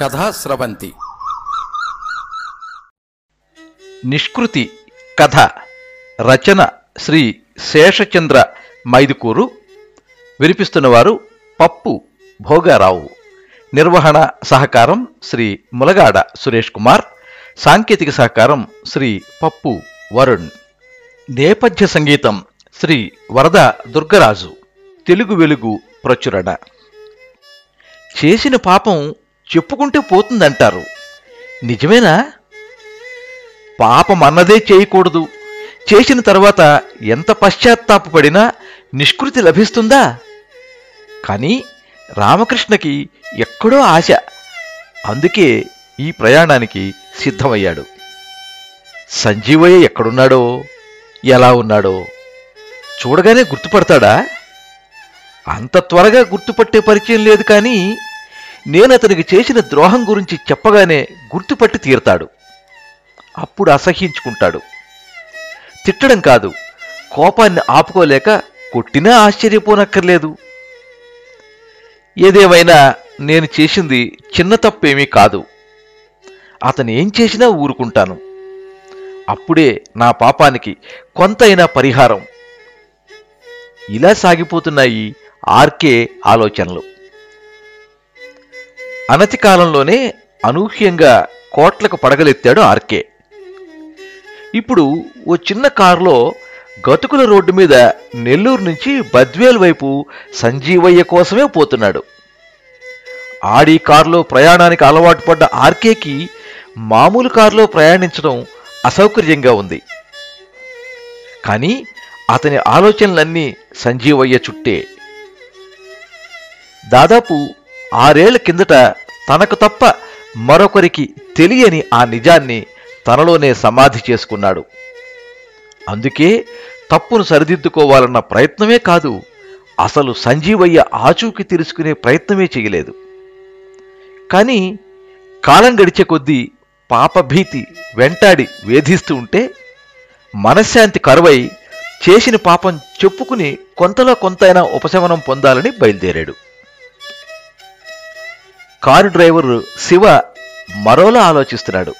కథా స్రవంతి. నిష్కృతి కథ. రచన శ్రీ శేషచంద్ర మైదుకూరు. వినిపిస్తున్నవారు పప్పు భోగారావు. నిర్వహణ సహకారం శ్రీ ములగాడ సురేష్ కుమార్. సాంకేతిక సహకారం శ్రీ పప్పు వరుణ్. నేపథ్య సంగీతం శ్రీ వరద దుర్గరాజు. తెలుగు వెలుగు ప్రచురణ. చేసిన పాపం చెప్పుకుంటే పోతుందంటారు. నిజమేనా? పాపం అన్నదే చేయకూడదు. చేసిన తర్వాత ఎంత పశ్చాత్తాపడినా నిష్కృతి లభిస్తుందా? కానీ రామకృష్ణకి ఎక్కడో ఆశ. అందుకే ఈ ప్రయాణానికి సిద్ధమయ్యాడు. సంజీవయ్య ఎక్కడున్నాడో? ఎలా ఉన్నాడో? చూడగానే గుర్తుపడతాడా? అంత త్వరగా గుర్తుపట్టే పరిచయం లేదు కానీ నేను అతనికి చేసిన ద్రోహం గురించి చెప్పగానే గుర్తుపట్టి తీరతాడు. అప్పుడు అసహ్యించుకుంటాడు. తిట్టడం కాదు కోపాన్ని ఆపుకోలేక కొట్టినా ఆశ్చర్యపోనక్కర్లేదు. ఏదేమైనా నేను చేసింది చిన్న తప్పేమీ కాదు. అతను ఏం చేసినా ఊరుకుంటాను. అప్పుడే నా పాపానికి కొంతైనా పరిహారం. ఇలా సాగిపోతున్నాయి ఆర్కే ఆలోచనలు. అనతి కాలంలోనే అనూహ్యంగా కోట్లకు పడగలెత్తాడు ఆర్కే. ఇప్పుడు ఓ చిన్న కారులో గతుకుల రోడ్డు మీద నెల్లూరు నుంచి బద్వేల్ వైపు సంజీవయ్య కోసమే పోతున్నాడు. ఆడి కారులో ప్రయాణానికి అలవాటు పడ్డ ఆర్కేకి మామూలు కారులో ప్రయాణించడం అసౌకర్యంగా ఉంది. కానీ అతని ఆలోచనలన్నీ సంజీవయ్య చుట్టే. దాదాపు ఆరేళ్ళ కిందట తనకు తప్ప మరొకరికి తెలియని ఆ నిజాన్ని తనలోనే సమాధి చేసుకున్నాడు. అందుకే తప్పును సరిదిద్దుకోవాలన్న ప్రయత్నమే కాదు అసలు సంజీవయ్య ఆచూకి తెలుసుకునే ప్రయత్నమే చేయలేదు. కానీ కాలం గడిచే కొద్దీ పాపభీతి వెంటాడి వేధిస్తూ ఉంటే మనశ్శాంతి కరువై చేసిన పాపం చెప్పుకుని కొంతలో కొంతైనా ఉపశమనం పొందాలని బయలుదేరాడు. కారు డ్రైవర్ శివ మరోలా ఆలోచిస్తున్నాడు.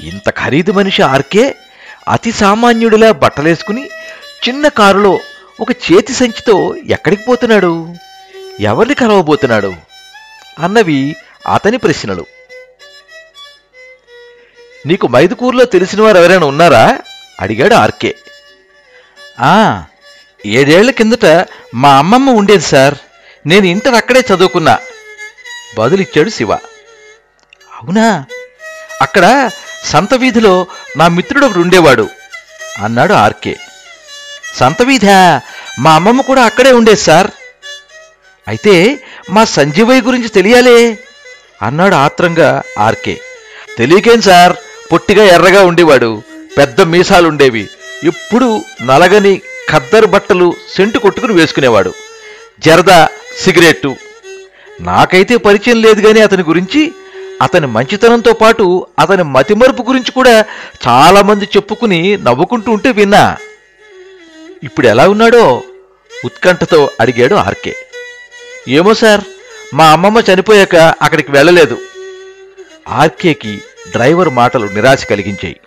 ఇంత ఖరీదు మనిషి ఆర్కే అతి సామాన్యుడిలా బట్టలేసుకుని చిన్న కారులో ఒక చేతి సంచితో ఎక్కడికి పోతున్నాడు? ఎవరిని కలవబోతున్నాడు? అన్నవి అతని ప్రశ్నలు. నీకు మైదుకూరులో తెలిసిన వారు ఎవరైనా ఉన్నారా? అడిగాడు ఆర్కే. ఆ ఏడేళ్ళ కిందట మా అమ్మమ్మ ఉండేది సార్. నేను ఇంటర్ అక్కడే చదువుకున్నా. బదులిచ్చాడు శివ. అవునా? అక్కడ సంత వీధిలో నా మిత్రుడు ఒకడు ఉండేవాడు అన్నాడు ఆర్కే. సంతవీధా మా అమ్మమ్మ కూడా అక్కడే ఉండేది సార్. అయితే మా సంజీవయ్య గురించి తెలియాలే అన్నాడు ఆత్రంగా ఆర్కే. తెలియకేం సార్ పొట్టిగా ఎర్రగా ఉండేవాడు పెద్ద మీసాలుండేవి. ఇప్పుడు నలగని ఖద్దరు బట్టలు సెంటు కొట్టుకుని వేసుకునేవాడు. జరదా సిగరెట్టు నాకైతే పరిచయం లేదు గాని అతని గురించి అతని మంచితనంతో పాటు అతని మతిమరుపు గురించి కూడా చాలామంది చెప్పుకుని నవ్వుకుంటూ ఉంటే విన్నా. ఇప్పుడు ఎలా ఉన్నాడో ఉత్కంఠతో అడిగాడు ఆర్కే. ఏమో సార్ మా అమ్మమ్మ చనిపోయాక అక్కడికి వెళ్ళలేదు. ఆర్కేకి డ్రైవర్ మాటలు నిరాశ కలిగించాయి.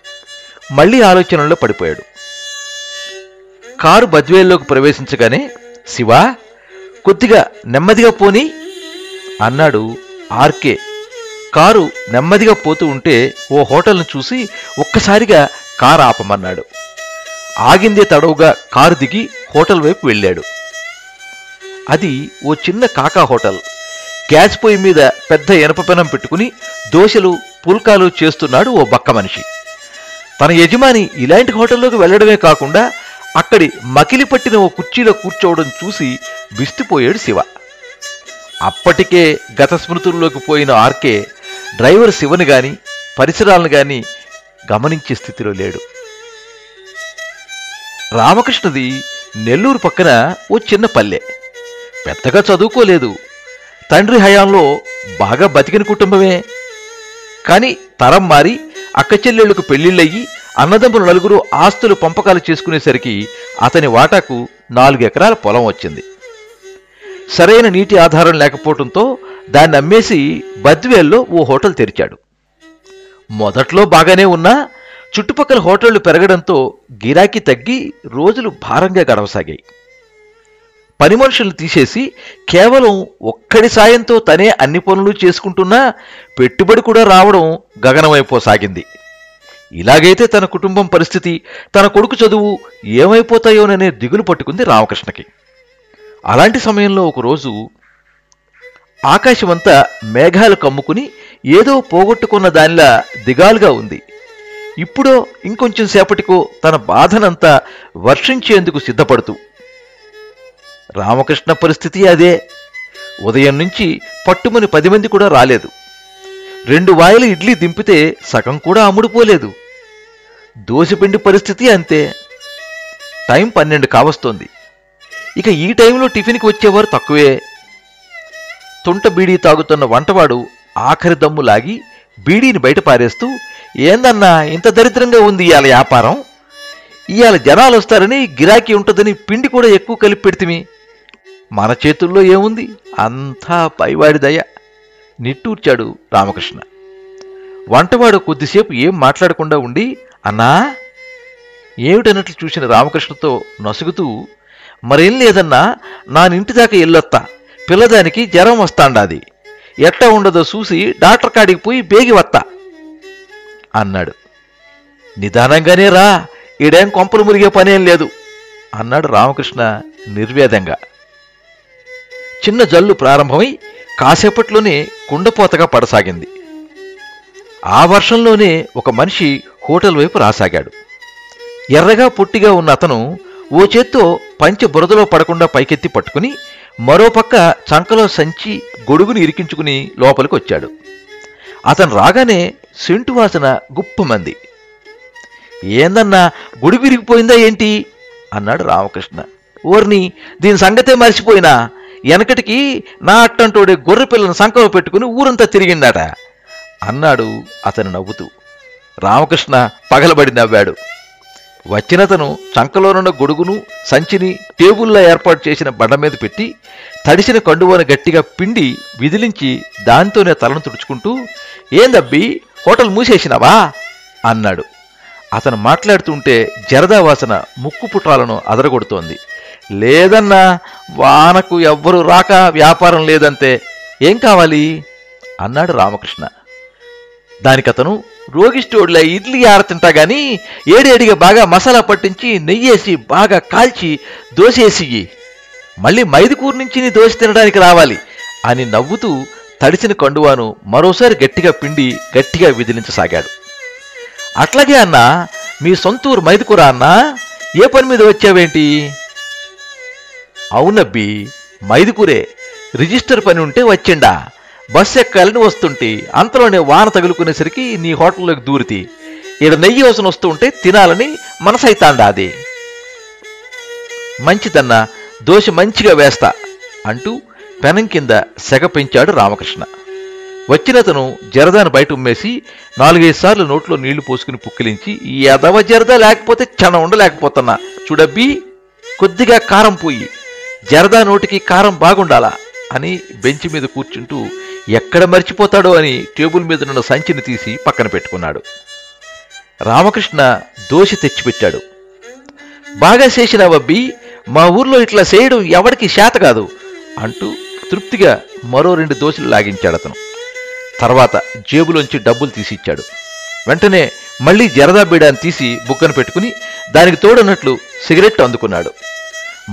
మళ్ళీ ఆలోచనలో పడిపోయాడు. కారు బద్వేల్లోకి ప్రవేశించగానే శివ కొద్దిగా నెమ్మదిగా పోని అన్నాడు ఆర్కే. కారు నెమ్మదిగా పోతూ ఉంటే ఓ హోటల్ను చూసి ఒక్కసారిగా కారు ఆపమన్నాడు. ఆగిందే తడవుగా కారు దిగి హోటల్ వైపు వెళ్ళాడు. అది ఓ చిన్న కాకా హోటల్. గ్యాస్ పొయ్యి మీద పెద్ద ఇనప పెనం పెట్టుకుని దోశలు పుల్కాలు చేస్తున్నాడు ఓ బక్క మనిషి. తన యజమాని ఇలాంటి హోటల్లోకి వెళ్ళడమే కాకుండా అక్కడి మకిలి పట్టిన ఓ కుర్చీలో కూర్చోవడం చూసి విస్తుపోయాడు శివ. అప్పటికే గత స్మృతుల్లోకి పోయిన ఆర్కే డ్రైవర్ శివని గాని పరిసరాలను గాని గమనించే స్థితిలో లేడు. రామకృష్ణది నెల్లూరు పక్కన ఓ చిన్న పల్లె. పెద్దగా చదువుకోలేదు. తండ్రి హయాంలో బాగా బతికిన కుటుంబమే. కాని తరం మారి అక్క చెల్లెళ్ళకు పెళ్ళిళ్ళయ్యి అన్నదమ్ములు నలుగురు ఆస్తులు పంపకాలు చేసుకునేసరికి అతని వాటాకు నాలుగు ఎకరాల పొలం వచ్చింది. సరైన నీటి ఆధారం లేకపోవడంతో దాన్ని అమ్మేసి బద్వేల్లో ఓ హోటల్ తెరిచాడు. మొదట్లో బాగానే ఉన్నా చుట్టుపక్కల హోటళ్ళు పెరగడంతో గిరాకీ తగ్గి రోజులు భారంగా గడవసాగాయి. పని మనుషులు తీసేసి కేవలం ఒక్కడి సాయంతో తనే అన్ని పనులు చేసుకుంటున్నా పెట్టుబడి కూడా రావడం గగనమైపోసాగింది. ఇలాగైతే తన కుటుంబం పరిస్థితి తన కొడుకు చదువు ఏమైపోతాయోననే దిగులు పట్టుకుంది రామకృష్ణకి. అలాంటి సమయంలో ఒకరోజు ఆకాశమంతా మేఘాలు కమ్ముకుని ఏదో పోగొట్టుకున్న దానిలా దిగాలుగా ఉంది. ఇప్పుడో ఇంకొంచెం సేపటికో తన బాధనంతా వర్షించేందుకు సిద్ధపడుతూ. రామకృష్ణ పరిస్థితి అదే. ఉదయం నుంచి పట్టుమని పది మంది కూడా రాలేదు. రెండు వాయిల ఇడ్లీ దింపితే సగం కూడా అమ్ముడుపోలేదు. దోశపిండి పరిస్థితి అంతే. టైం పన్నెండు కావస్తోంది. ఇక ఈ టైంలో టిఫిన్కి వచ్చేవారు తక్కువే. తుంట బీడీ తాగుతున్న వంటవాడు ఆఖరి దమ్ము లాగి బీడీని బయట పారేస్తూ ఏందన్నా ఇంత దరిద్రంగా ఉంది ఇవాళ వ్యాపారం? ఇవాళ జనాలు వస్తారని గిరాకీ ఉంటుందని పిండి కూడా ఎక్కువ కలిపి పెడితిమి. మన చేతుల్లో ఏముంది? అంతా పైవాడి దయ. నిట్టూర్చాడు రామకృష్ణ. వంటవాడు కొద్దిసేపు ఏం మాట్లాడకుండా ఉండి అన్నా ఏమిటన్నట్లు చూసిన రామకృష్ణతో నసుగుతూ మరేం లేదన్నా నా ఇంటి దాకా ఎల్లొత్తా. పిల్లదానికి జ్వరం వస్తాండాది. ఎట్లా ఉండదో చూసి డాక్టర్ కాడికి పోయి బేగి వత్తా అన్నాడు. నిదానంగానే రా ఈడేం కొంపలు మురిగే పనేం లేదు అన్నాడు రామకృష్ణ నిర్వేదంగా చిన్న జల్లు ప్రారంభమై కాసేపట్లోనే కుండపోతగా పడసాగింది. ఆ వర్షంలోనే ఒక మనిషి హోటల్ వైపు రాసాగాడు. ఎర్రగా పొట్టిగా ఉన్న అతను ఓ చేత్తో పంచె బురదలో పడకుండా పైకెత్తి పట్టుకుని మరోపక్క చంకలో సంచి గొడుగుని ఇరికించుకుని లోపలికి వచ్చాడు. అతను రాగానే సెంటు వాసన గుప్పమంది. ఏందన్నా గుడి విరిగిపోయిందా ఏంటి? అన్నాడు రామకృష్ణ. ఓర్ని దీని సంగతే మర్చిపోయినా వెనకటికి నా అట్టంటోడే గొర్రె పిల్లను సంకలో పెట్టుకుని ఊరంతా తిరిగిందట అన్నాడు అతను నవ్వుతూ. రామకృష్ణ పగలబడి నవ్వాడు. వచ్చినతను చంకలోనున్న గొడుగును సంచిని టేబుల్లో ఏర్పాటు చేసిన బండ మీద పెట్టి తడిసిన కండువను గట్టిగా పిండి విదిలించి దాంతోనే తలను తుడుచుకుంటూ ఏందబ్బి హోటల్ మూసేసినావా? అన్నాడు. అతను మాట్లాడుతుంటే జరదా వాసన ముక్కు పుట్రాలను అదరగొడుతోంది. లేదన్నా వానకు ఎవ్వరు రాక వ్యాపారం లేదంతే ఏం కావాలి? అన్నాడు రామకృష్ణ. దానికతను రోగిస్టోడ్ల ఇడ్లీ ఆరతింటా గాని ఏడేడిగా బాగా మసాలా పట్టించి నెయ్యేసి బాగా కాల్చి దోసేసి మళ్ళీ మైదుకూరు నుంచి నీ దోశ తినడానికి రావాలి అని నవ్వుతూ తడిసిన కండువాను మరోసారి గట్టిగా పిండి గట్టిగా విదిలించసాగాడు. అట్లాగే అన్నా మీ సొంతూరు మైదుకూర అన్నా? ఏ పని మీద వచ్చావేంటి? అవునబ్బి మైదుకూరే రిజిస్టర్ పని ఉంటే వచ్చిండా? బస్ ఎక్కాలని వస్తుంటే అంతలోనే వాన తగులుకునేసరికి నీ హోటల్లోకి దూరితి. ఈడ నెయ్యి వసన వస్తుంటే తినాలని మనసైతాండాది. మంచిదన్న మంచిదన్నా దోశ మంచిగా వేస్తా అంటూ పెనం కింద సెగ పెంచాడు రామకృష్ణ. వచ్చినతను జరదాను బయట ఉమ్మేసి నాలుగైదు సార్లు నోట్లో నీళ్ళు పోసుకుని పుక్కిలించి ఈ ఎదవ జరదా లేకపోతే క్షణం ఉండలేకపోతున్నా. చూడబ్బి కొద్దిగా కారం పోయి జరదా నోటికి కారం బాగుండాలా? అని బెంచ్ మీద కూర్చుంటూ ఎక్కడ మర్చిపోతాడో అని టేబుల్ మీద ఉన్న సంచిని తీసి పక్కన పెట్టుకున్నాడు. రామకృష్ణ దోశ తెచ్చిపెట్టాడు. బాగా చేసినావబ్బి మా ఊర్లో ఇట్లా చేయడం ఎవడికి శాత కాదు అంటూ తృప్తిగా మరో రెండు దోశలు లాగించాడు అతను. తర్వాత జేబులోంచి డబ్బులు తీసి ఇచ్చాడు వెంటనే మళ్ళీ జరదా బీడాన్ని తీసి బుక్కను పెట్టుకుని దానికి తోడన్నట్లు సిగరెట్ అందుకున్నాడు.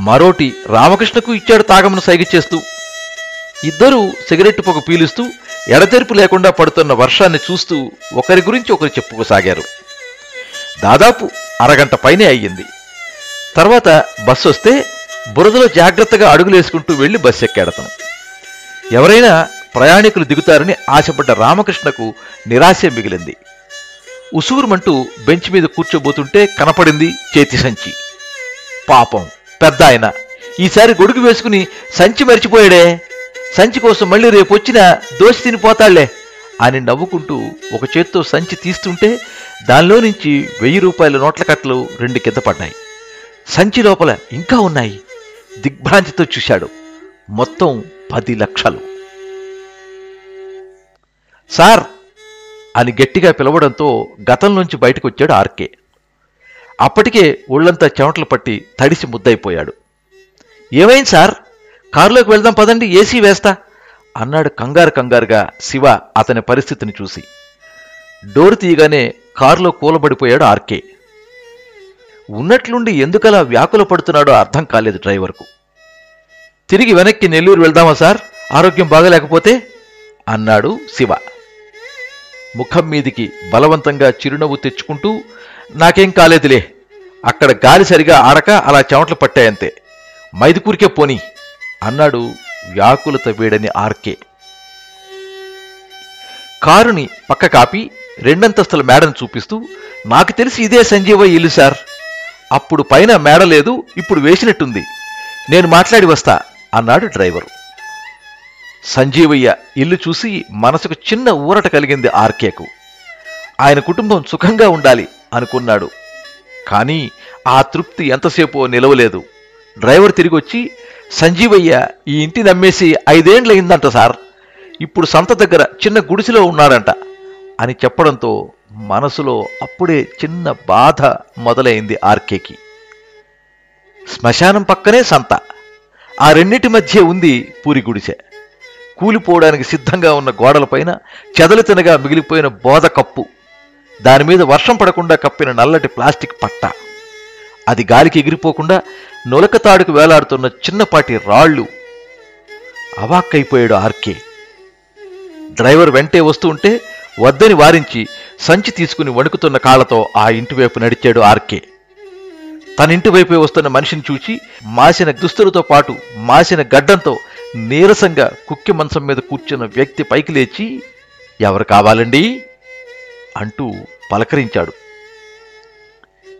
మరోటి రామకృష్ణకు ఇచ్చాడు తాగమను సైగ చేస్తూ ఇద్దరూ సిగరెట్ పొగ పీలుస్తూ ఎడతెరిపి లేకుండా పడుతున్న వర్షాన్ని చూస్తూ ఒకరి గురించి ఒకరు చెప్పుకోసాగారు. దాదాపు అరగంట పైనే అయ్యింది. తర్వాత బస్సు వస్తే బురదలో జాగ్రత్తగా అడుగులేసుకుంటూ వెళ్ళి బస్సు ఎక్కాడతను ఎవరైనా ప్రయాణికులు దిగుతారని ఆశపడ్డ రామకృష్ణకు నిరాశ మిగిలింది. ఉసూరుమంటూ బెంచ్ మీద కూర్చోబోతుంటే కనపడింది చేతి సంచి. పాపం పెద్ద ఆయన ఈసారి గొడుగు వేసుకుని సంచి మరిచిపోయాడే. సంచి కోసం మళ్ళీ రేపు వచ్చినా దోశ తినిపోతాళ్ళే అని నవ్వుకుంటూ ఒక చేత్తో సంచి తీస్తుంటే దానిలో నుంచి వెయ్యి రూపాయల నోట్ల కట్టలు రెండు కింద పడ్డాయి. సంచి లోపల ఇంకా ఉన్నాయి. దిగ్భ్రాంతితో చూశాడు. మొత్తం పది లక్షలు. సార్! అని గట్టిగా పిలవడంతో గతంలోంచి బయటకు వచ్చాడు ఆర్కే. అప్పటికే ఒళ్ళంతా చెమటలు పట్టి తడిసి ముద్దయిపోయాడు. ఏమైంది సార్? కారులోకి వెళ్దాం పదండి ఏసీ వేస్తా. అన్నాడు కంగారు కంగారుగా శివ అతని పరిస్థితిని చూసి. డోరు తీయగానే కారులో కూలబడిపోయాడు ఆర్కే. ఉన్నట్లుండి ఎందుకలా వ్యాకుల పడుతున్నాడో అర్థం కాలేదు డ్రైవర్కు. తిరిగి వెనక్కి నెల్లూరు వెళ్దామా సార్? ఆరోగ్యం బాగలేకపోతే? అన్నాడు శివ. ముఖం మీదికి బలవంతంగా చిరునవ్వు తెచ్చుకుంటూ నాకేం కాలేదులే. అక్కడ గాలి సరిగా ఆడక అలా చెమటలు పట్టాయంతే. మైదుకూరికే పోని. అన్నాడు వ్యాకులత వీడని ఆర్కే. కారుని పక్క కాపి రెండంతస్తుల మేడను చూపిస్తూ నాకు తెలిసి ఇదే సంజీవయ్య ఇల్లు సార్. అప్పుడు పైన మేడ లేదు ఇప్పుడు వేసినట్టుంది. నేను మాట్లాడి వస్తా అన్నాడు డ్రైవరు. సంజీవయ్య ఇల్లు చూసి మనసుకు చిన్న ఊరట కలిగింది ఆర్కేకు. ఆయన కుటుంబం సుఖంగా ఉండాలి అనుకున్నాడు. కానీ ఆ తృప్తి ఎంతసేపో నిలవలేదు. డ్రైవర్ తిరిగొచ్చి సంజీవయ్య ఈ ఇంటి నమ్మేసి ఐదేండ్లయిందంట సార్. ఇప్పుడు సంత దగ్గర చిన్న గుడిసెలో ఉన్నాడంట అని చెప్పడంతో మనసులో అప్పుడే చిన్న బాధ మొదలైంది ఆర్కేకి. శ్మశానం పక్కనే సంత. ఆ రెండింటి మధ్య ఉంది పూరి గుడిసె. కూలిపోవడానికి సిద్ధంగా ఉన్న గోడలపైన చెదలు తినగా మిగిలిపోయిన బోధ కప్పు. దానిమీద వర్షం పడకుండా కప్పిన నల్లటి ప్లాస్టిక్ పట్ట. అది గాలికి ఎగిరిపోకుండా నొలకతాడుకు వేలాడుతున్న చిన్నపాటి రాళ్ళు అవాక్కైపోయాడు ఆర్కే. డ్రైవర్ వెంటే వస్తూ ఉంటే వద్దని వారించి సంచి తీసుకుని వణుకుతున్న కాళ్ళతో ఆ ఇంటివైపు నడిచాడు ఆర్కే. తన ఇంటి వైపే వస్తున్న మనిషిని చూచి మాసిన దుస్తులతో పాటు మాసిన గడ్డంతో నీరసంగా కుక్కి మంచం మీద కూర్చున్న వ్యక్తి పైకి లేచి ఎవరు కావాలండి? అంటూ పలకరించాడు.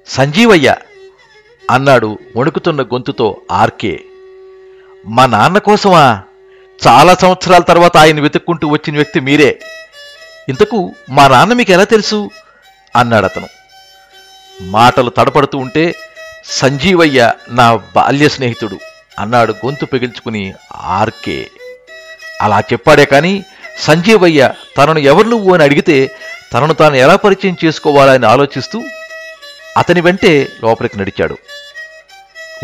సంజీవయ్య అన్నాడు వణుకుతున్న గొంతుతో ఆర్కే. మా నాన్న కోసమా? చాలా సంవత్సరాల తర్వాత ఆయన వెతుక్కుంటూ వచ్చిన వ్యక్తి మీరే. ఇంతకు మా నాన్న మీకు ఎలా తెలుసు? అన్నాడు అతను మాటలు తడపడుతూ ఉంటే సంజీవయ్య నా బాల్య స్నేహితుడు అన్నాడు గొంతు పెగిల్చుకుని ఆర్కే. అలా చెప్పాడే కానీ సంజీవయ్య తనను ఎవరు నువ్వు అని అడిగితే తనను తాను ఎలా పరిచయం చేసుకోవాలని ఆలోచిస్తూ అతని వెంటే లోపలికి నడిచాడు.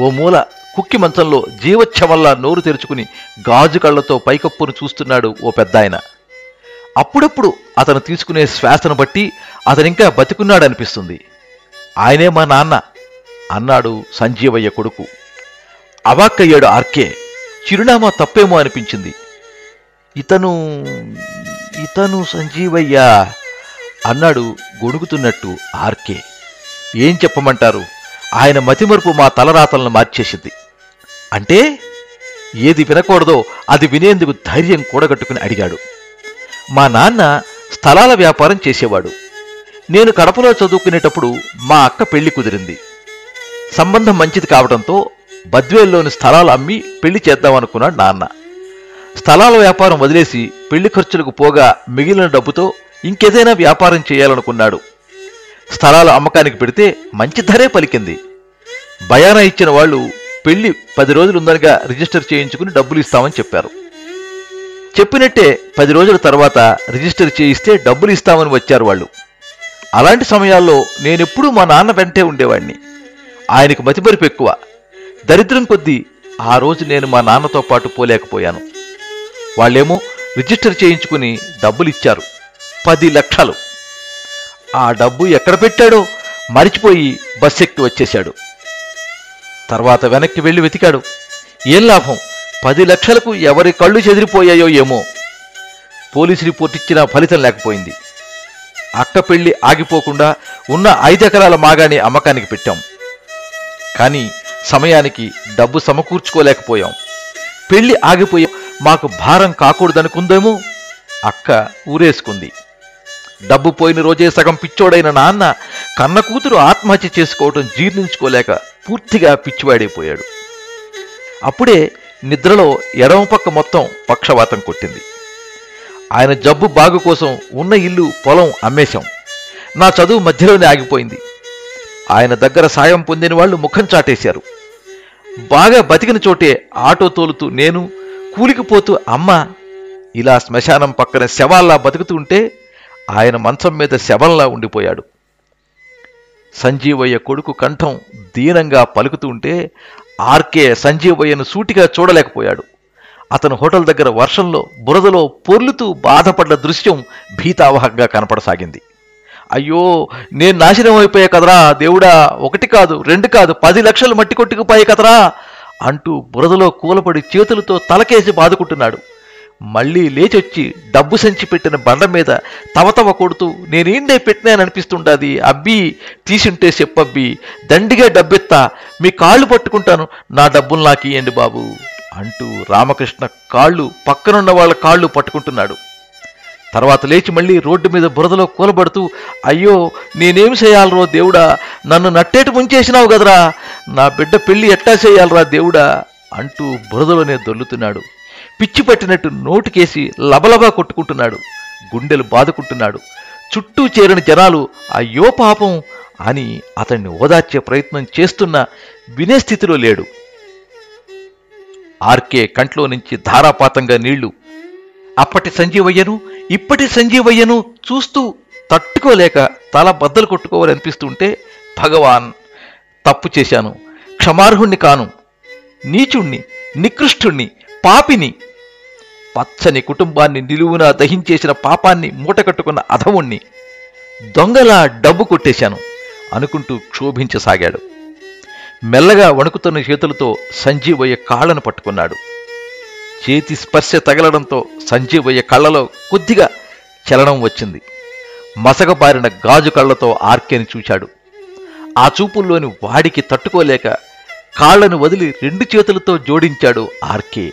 ఓ మూల కుక్కి మంచంలో జీవచ్ఛవల్లా నోరు తెరుచుకుని గాజు కళ్ళతో పైకప్పును చూస్తున్నాడు ఓ పెద్దాయన. అప్పుడప్పుడు అతను తీసుకునే శ్వాసను బట్టి అతనింకా బతికున్నాడనిపిస్తుంది. ఆయనే మా నాన్న అన్నాడు సంజీవయ్య కొడుకు. అవాక్కయ్యాడు ఆర్కే. చిరునామా తప్పేమో అనిపించింది. ఇతను ఇతను సంజీవయ్య అన్నాడు గొణుగుతున్నట్టు ఆర్కే. ఏం చెప్పమంటారు? ఆయన మతిమరుపు మా తలరాతలను మార్చేసింది. అంటే ఏది వినకూడదో అది వినేందుకు ధైర్యం కూడగట్టుకుని అడిగాడు. మా నాన్న స్థలాల వ్యాపారం చేసేవాడు. నేను కడపలో చదువుకునేటప్పుడు మా అక్క పెళ్ళి కుదిరింది. సంబంధం మంచిది కావడంతో బద్వేల్లోని స్థలాలు అమ్మి పెళ్ళి చేద్దామనుకున్నాడు నాన్న. స్థలాల వ్యాపారం వదిలేసి పెళ్ళి ఖర్చులకు పోగా మిగిలిన డబ్బుతో ఇంకేదైనా వ్యాపారం చేయాలనుకున్నాడు. స్థలాలు అమ్మకానికి పెడితే మంచి ధరే పలికింది. బయానా ఇచ్చిన వాళ్ళు పెళ్ళి పది రోజులుందనగా రిజిస్టర్ చేయించుకుని డబ్బులు ఇస్తామని చెప్పారు. చెప్పినట్టే పది రోజుల తర్వాత రిజిస్టర్ చేయిస్తే డబ్బులు ఇస్తామని వచ్చారు వాళ్ళు. అలాంటి సమయాల్లో నేనెప్పుడూ మా నాన్న వెంటే ఉండేవాడిని ఆయనకు మతిమరుపు ఎక్కువ. దరిద్రం కొద్దీ ఆ రోజు నేను మా నాన్నతో పాటు పోలేకపోయాను. వాళ్ళేమో రిజిస్టర్ చేయించుకుని డబ్బులు ఇచ్చారు పది లక్షలు. ఆ డబ్బు ఎక్కడ పెట్టాడో మరిచిపోయి బస్ ఎక్కి వచ్చేశాడు. తర్వాత వెనక్కి వెళ్ళి వెతికాడు. ఏం లాభం? పది లక్షలకు ఎవరి కళ్ళు చెదిరిపోయాయో ఏమో. పోలీసు రిపోర్ట్ ఇచ్చినా ఫలితం లేకపోయింది. అక్క పెళ్ళి ఆగిపోకుండా ఉన్న ఐదు ఎకరాల మాగాని అమ్మకానికి పెట్టాం. కానీ సమయానికి డబ్బు సమకూర్చుకోలేకపోయాం. పెళ్ళి ఆగిపోయి మాకు భారం కాకూడదనుకుందేమో? అక్క ఊరేసుకుంది. డబ్బు పోయిన రోజే సగం పిచ్చోడైన నాన్న కన్న కూతురు ఆత్మహత్య చేసుకోవటం జీర్ణించుకోలేక పూర్తిగా పిచ్చివాడైపోయాడు. అప్పుడే నిద్రలో ఎడమ పక్క మొత్తం పక్షవాతం కొట్టింది. ఆయన జబ్బు బాగు కోసం ఉన్న ఇల్లు పొలం అమ్మేశాం. నా చదువు మధ్యలోనే ఆగిపోయింది. ఆయన దగ్గర సాయం పొందిన వాళ్ళు ముఖం చాటేశారు. బాగా బతికిన చోటే ఆటో తోలుతూ నేను కూలికిపోతూ అమ్మ ఇలా శ్మశానం పక్కన శవాల్లా బతుకుతూ ఉంటే ఆయన మంచం మీద శవంలా ఉండిపోయాడు. సంజీవయ్య కొడుకు కంఠం దీనంగా పలుకుతుంటే ఆర్కే సంజీవయ్యను సూటిగా చూడలేకపోయాడు. అతను హోటల్ దగ్గర వర్షంలో బురదలో పొర్లుతూ బాధపడ్డ దృశ్యం భీతావహంగా కనపడసాగింది. అయ్యో నేను నాశనం అయిపోయా కదరా దేవుడా ఒకటి కాదు రెండు కాదు పది లక్షలు మట్టి కొట్టుకుపోయాయి కదరా అంటూ బురదలో కూలపడి చేతులతో తలకేసి బాదుకుంటున్నాడు. మళ్ళీ లేచొచ్చి డబ్బు సంచి పెట్టిన బండ మీద తవతవ కొడుతూ నేనేందే పెట్టినాననిపిస్తుండది అబ్బి తీసుంటే చెప్పబ్బి దండిగా డబ్బెత్తా మీ కాళ్ళు పట్టుకుంటాను నా డబ్బులు నాకు ఇయ్యండి బాబు అంటూ రామకృష్ణ కాళ్ళు పక్కనున్న వాళ్ళ కాళ్ళు పట్టుకుంటున్నాడు. తర్వాత లేచి మళ్ళీ రోడ్డు మీద బురదలో కూలబడుతూ అయ్యో నేనేం చేయాలరో దేవుడా నన్ను నట్టేటు ముంచేసినావు కదరా నా బిడ్డ పెళ్ళి ఎట్టా చేయాలరా దేవుడా అంటూ బురదలోనే దొల్లుతున్నాడు. పిచ్చి పట్టినట్టు నోటికేసి లబలబా కొట్టుకుంటున్నాడు. గుండెలు బాదుకుంటున్నాడు. చుట్టూ చేరిన జనాలు అయ్యో పాపం అని అతన్ని ఓదార్చే ప్రయత్నం చేస్తున్నా వినే స్థితిలో లేడు. ఆర్కే కంట్లో నుంచి ధారాపాతంగా నీళ్ళు. అప్పటి సంజీవయ్యను ఇప్పటి సంజీవయ్యను చూస్తూ తట్టుకోలేక తల బద్దలు కొట్టుకోవాలనిపిస్తుంటే భగవాన్ తప్పు చేశాను. క్షమార్హుణ్ణి కాను. నీచుణ్ణి నికృష్టుణ్ణి పాపిని. పచ్చని కుటుంబాన్ని నిలువునా దహించేసిన పాపాన్ని మూటకట్టుకున్న అధముణ్ణి దొంగలా డబ్బు కొట్టేశాను అనుకుంటూ క్షోభించసాగాడు. మెల్లగా వణుకుతున్న చేతులతో సంజీవయ్య కాళ్ళను పట్టుకున్నాడు. చేతి స్పర్శ తగలడంతో సంజీవయ్య కళ్ళలో కొద్దిగా చలనం వచ్చింది. మసకబారిన గాజు కళ్ళతో ఆర్కేని చూశాడు. ఆ చూపుల్లోని వాడికి తట్టుకోలేక కాళ్ళను వదిలి రెండు చేతులతో జోడించాడు ఆర్కే.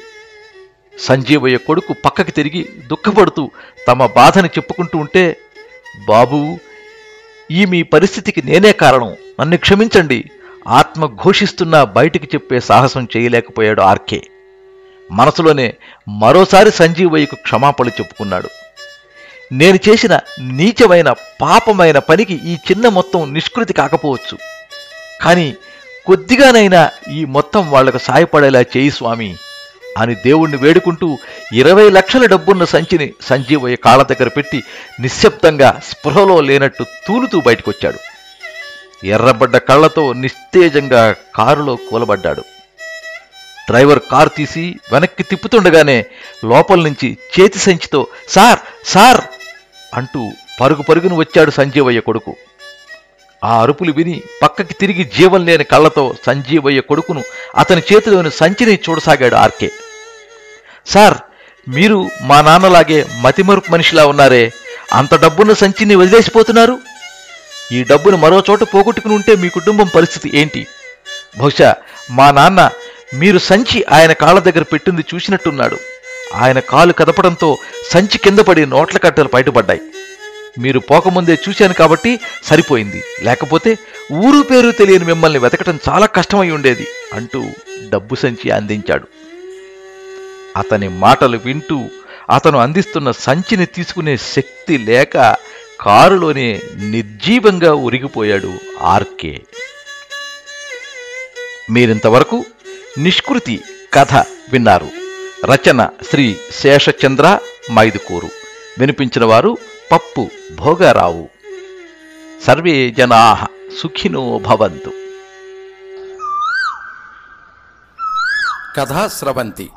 సంజీవయ్య కొడుకు పక్కకి తిరిగి దుఃఖపడుతూ తమ బాధని చెప్పుకుంటూ ఉంటే బాబూ ఈ మీ పరిస్థితికి నేనే కారణం. నన్ను క్షమించండి. ఆత్మ ఘోషిస్తున్నా బయటికి చెప్పే సాహసం చేయలేకపోయాడు ఆర్కే. మనసులోనే మరోసారి సంజీవయ్యకు క్షమాపణలు చెప్పుకున్నాడు. నేను చేసిన నీచమైన పాపమైన పనికి ఈ చిన్న మొత్తం నిష్కృతి కాకపోవచ్చు. కానీ కొద్దిగానైనా ఈ మొత్తం వాళ్ళకు సాయపడేలా చేయి స్వామి. అని దేవుణ్ణి వేడుకుంటూ ఇరవై లక్షల డబ్బున్న సంచిని సంజీవయ్య కాళ్ళ దగ్గర పెట్టి నిశ్శబ్దంగా స్పృహలో లేనట్టు తూలుతూ బయటకొచ్చాడు. ఎర్రబడ్డ కళ్ళతో నిస్తేజంగా కారులో కూలబడ్డాడు. డ్రైవర్ కారు తీసి వెనక్కి తిప్పుతుండగానే లోపల నుంచి చేతి సంచితో సార్ సార్ అంటూ పరుగు పరుగును వచ్చాడు సంజీవయ్య కొడుకు. ఆ అరుపులు విని పక్కకి తిరిగి జీవం లేని కళ్ళతో సంజీవయ్య కొడుకును అతని చేతిలోని సంచిని చూడసాగాడు ఆర్కే. సార్ మీరు మా నాన్నలాగే మతిమరుపు మనిషిలా ఉన్నారే అంత డబ్బున్న సంచిని వదిలేసిపోతున్నారు? ఈ డబ్బును మరో చోట పోగొట్టుకుని ఉంటే మీ కుటుంబం పరిస్థితి ఏంటి? బహుశా మా నాన్న మీరు సంచి ఆయన కాళ్ళ దగ్గర పెట్టింది చూసినట్టున్నాడు. ఆయన కాలు కదపడంతో సంచి కింద పడి నోట్ల కట్టలు బయటపడ్డాయి. మీరు పోకముందే చూశాను కాబట్టి సరిపోయింది. లేకపోతే ఊరు పేరు తెలియని మిమ్మల్ని వెతకటం చాలా కష్టమై ఉండేది అంటూ డబ్బు సంచి అందించాడు. అతని మాటలు వింటూ అతను అందిస్తున్న సంచిని తీసుకునే శక్తి లేక కారులోనే నిర్జీవంగా ఉరిగిపోయాడు ఆర్కే. మీరింతవరకు నిష్కృతి కథ విన్నారు. రచన శ్రీ శేషచంద్ర మైదుకూరు. వినిపించిన వారు పప్పు భోగారావు. సర్వే జనా సుఖినో భవంతు. కథా స్రవంతి